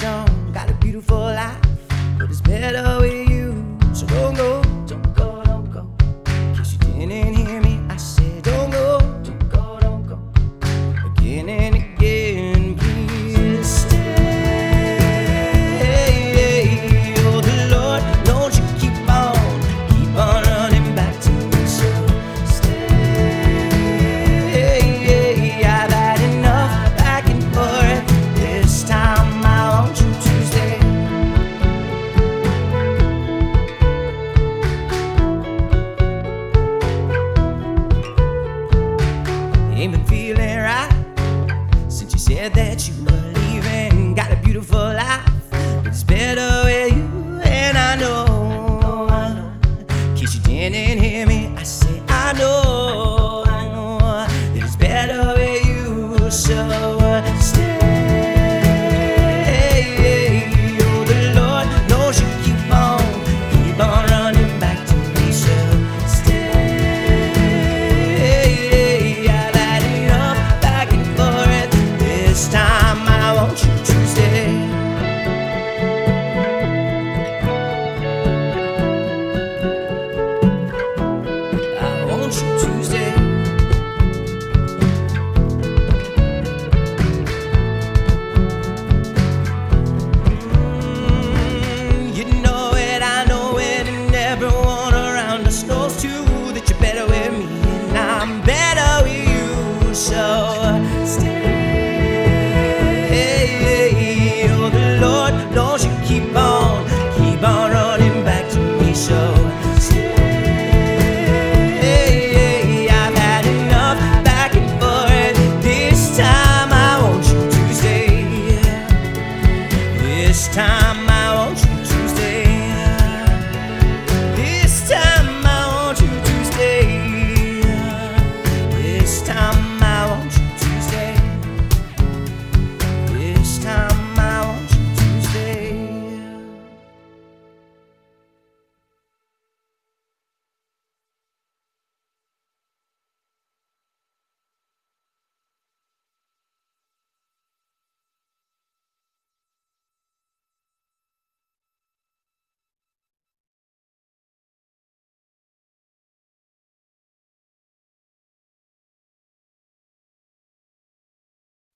passion, got a beautiful life, but it's better with you. That you believe in Got a beautiful life, it's better with you. And I know, case you didn't hear me, I say I know